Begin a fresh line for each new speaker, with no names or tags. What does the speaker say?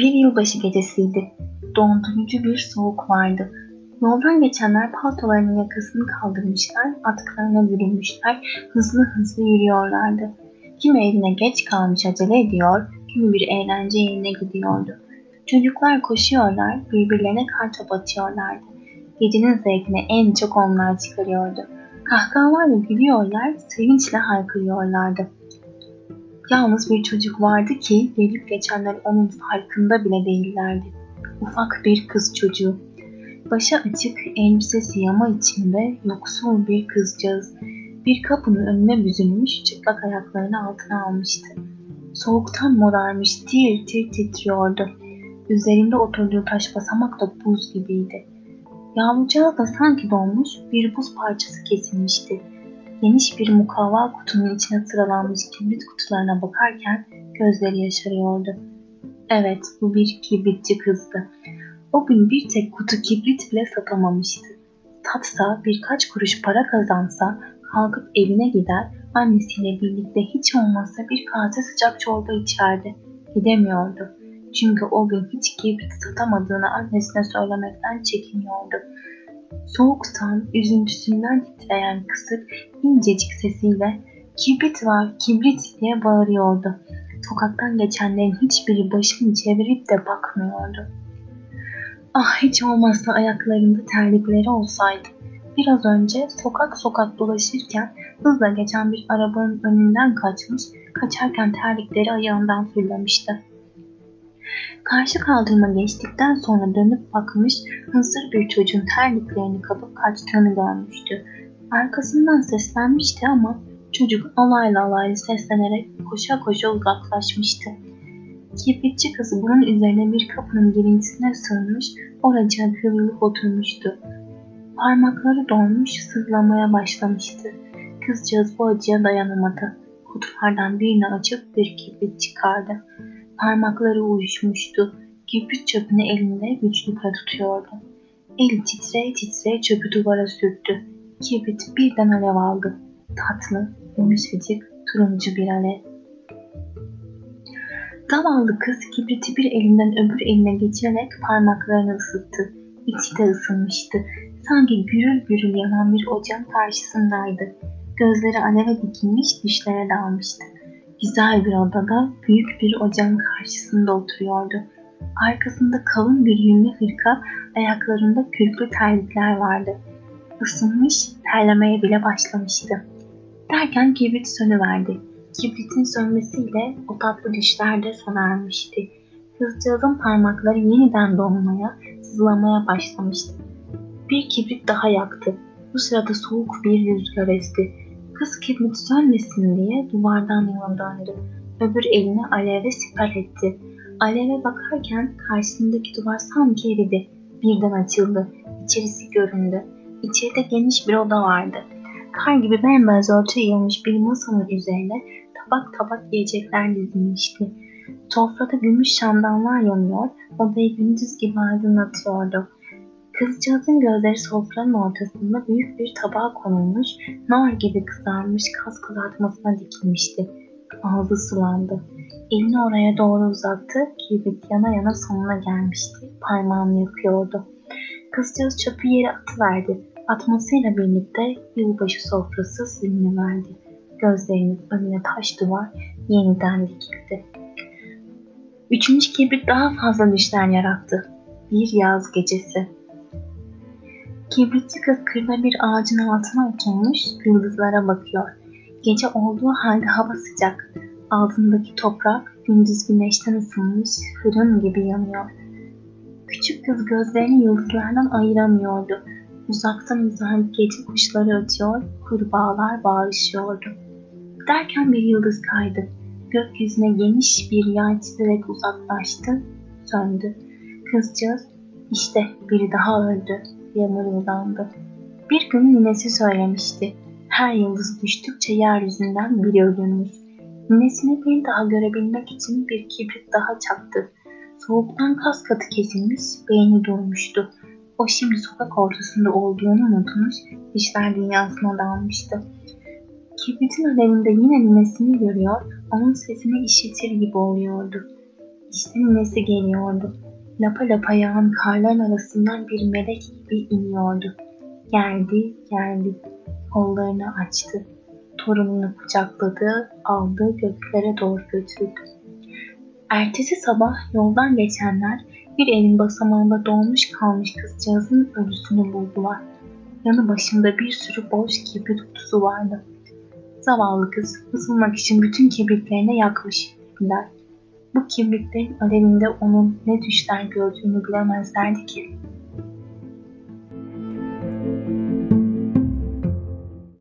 Bir yılbaşı gecesiydi. Dondurucu bir soğuk vardı. Yoldan geçenler paltolarının yakasını kaldırmışlar, atkılarına bürünmüşler, hızlı hızlı yürüyorlardı. Kimi evine geç kalmış acele ediyor, kimi bir eğlence yerine gidiyordu. Çocuklar koşuyorlar, birbirlerine kartop atıyorlardı. Gecenin zevkini en çok onlar çıkarıyordu. Kahkahalarla gülüyorlar, sevinçle haykırıyorlardı. Yalnız bir çocuk vardı ki gelip geçenler onun farkında bile değillerdi. Ufak bir kız çocuğu. Başı açık, elbisesi yama içinde yoksul bir kızcağız. Bir kapının önüne büzülmüş, çıplak ayaklarını altına almıştı. Soğuktan morarmış, tir tir titriyordu. Üzerinde oturduğu taş basamak da buz gibiydi. Yavrucağı da sanki donmuş bir buz parçası kesilmişti. Geniş bir mukavva kutunun içine sıralanmış kibrit kutularına bakarken gözleri yaşarıyordu. Evet, bu bir kibritçi kızdı. O gün bir tek kutu kibrit bile satamamıştı. Tatsa birkaç kuruş para kazansa kalkıp evine gider, annesiyle birlikte hiç olmazsa bir kase sıcak çorba içerdi. Gidemiyordu. Çünkü o gün hiç kibrit satamadığını annesine söylemekten çekiniyordu. Soğuktan, üzüntüsünden titreyen kısık, incecik sesiyle kibrit var, kibrit diye bağırıyordu. Sokaktan geçenlerin hiçbiri başını çevirip de bakmıyordu. Ah hiç olmazsa ayaklarında terlikleri olsaydı. Biraz önce sokak sokak dolaşırken hızla geçen bir arabanın önünden kaçmış, kaçarken terlikleri ayağından fırlamıştı. Karşı kaldırıma geçtikten sonra dönüp bakmış, hızır bir çocuğun terliklerini kapıp kaçtığını görmüştü. Arkasından seslenmişti ama çocuk alaylı alaylı seslenerek koşa koşa uzaklaşmıştı. Kibritçi kız bunun üzerine bir kapının girintisine sığınmış, oracığa kıvrılıp oturmuştu. Parmakları donmuş, sızlamaya başlamıştı. Kızcağız bu acıya dayanamadı. Kutulardan birini açıp bir kibrit çıkardı. Parmakları uyuşmuştu. Kibrit çöpünü elinde güçlükle tutuyordu. Eli titreye titreye çöpü duvara sürttü. Kibrit birden alev aldı. Tatlı, yumuşacık, turuncu bir alev. Zavallı kız kibriti bir elinden öbür eline geçirerek parmaklarını ısıttı. İçi de ısınmıştı. Sanki gürül gürül yanan bir ocağın karşısındaydı. Gözleri aleve dikilmiş, düşlere dalmıştı. Güzel bir odada büyük bir ocağın karşısında oturuyordu. Arkasında kalın bir yünlü hırka, ayaklarında kürklü terlikler vardı. Isınmış, terlemeye bile başlamıştı. Derken kibrit sönüverdi. Kibritin sönmesiyle o tatlı düşler de sona ermişti. Kızcağızın parmakları yeniden donmaya, sızlamaya başlamıştı. Bir kibrit daha yaktı. Bu sırada soğuk bir rüzgar esti. Kız kibrit sönmesin diye duvardan yana döndü. Öbür elini aleve siper etti. Aleve bakarken karşısındaki duvar sanki eridi. Birden açıldı. İçerisi göründü. İçeride geniş bir oda vardı. Kar gibi bembeyaz örtü yığılmış bir masanın üzerine tabak tabak yiyecekler dizilmişti. Sofrada gümüş şamdanlar yanıyor, odayı gündüz gibi aydınlatıyordu. Kızcağızın gözleri sofranın ortasında büyük bir tabağa konulmuş, nar gibi kızarmış kas kızartmasına dikilmişti. Ağzı sulandı. Elini oraya doğru uzattı, kibrit yana yana sonuna gelmişti. Parmağını yakıyordu. Kızcağız çöpü yere atıverdi. Atmasıyla birlikte yılbaşı sofrası verdi. Gözlerinin önüne taş duvar yeniden dikildi. Üçüncü kibrit daha fazla düşler yarattı. Bir yaz gecesi. Kibritçi kız kırda bir ağacın altına oturmuş yıldızlara bakıyor. Gece olduğu halde hava sıcak. Altındaki toprak gündüz güneşten ısınmış fırın gibi yanıyor. Küçük kız gözlerini yıldızlardan ayıramıyordu. Uzaktan uzağa gece kuşları ötüyor, kurbağalar bağırışıyordu. Derken bir yıldız kaydı. Gökyüzüne geniş bir yay çizerek uzaklaştı, söndü. Kızcağız, işte biri daha öldü diye mırıldandı. Bir gün ninesi söylemişti. Her yıldız düştükçe yeryüzünden biri ölürmüş. Ninesini bir daha görebilmek için bir kibrit daha çaktı. Soğuktan kas katı kesilmiş, beyni durmuştu. O şimdi sokak ortasında olduğunu unutmuş, işler dünyasına dalmıştı. Kibritin alevinde yine ninesini görüyor, onun sesini işitir gibi oluyordu. İşte ninesi geliyordu. Lapa lapa yağan karların arasından bir melek gibi iniyordu. Geldi, geldi. Kollarını açtı. Torununu kucakladı, aldı göklere doğru götürdü. Ertesi sabah yoldan geçenler bir evin basamağında donmuş kalmış kızcağızın ölüsünü buldular. Yanı başında bir sürü boş kibrit kutusu vardı. Zavallı kız ısınmak için bütün kibritlerini yakmış dediler. Bu kibritlerin alevinde onun ne düşler gördüğünü bilemezlerdi ki.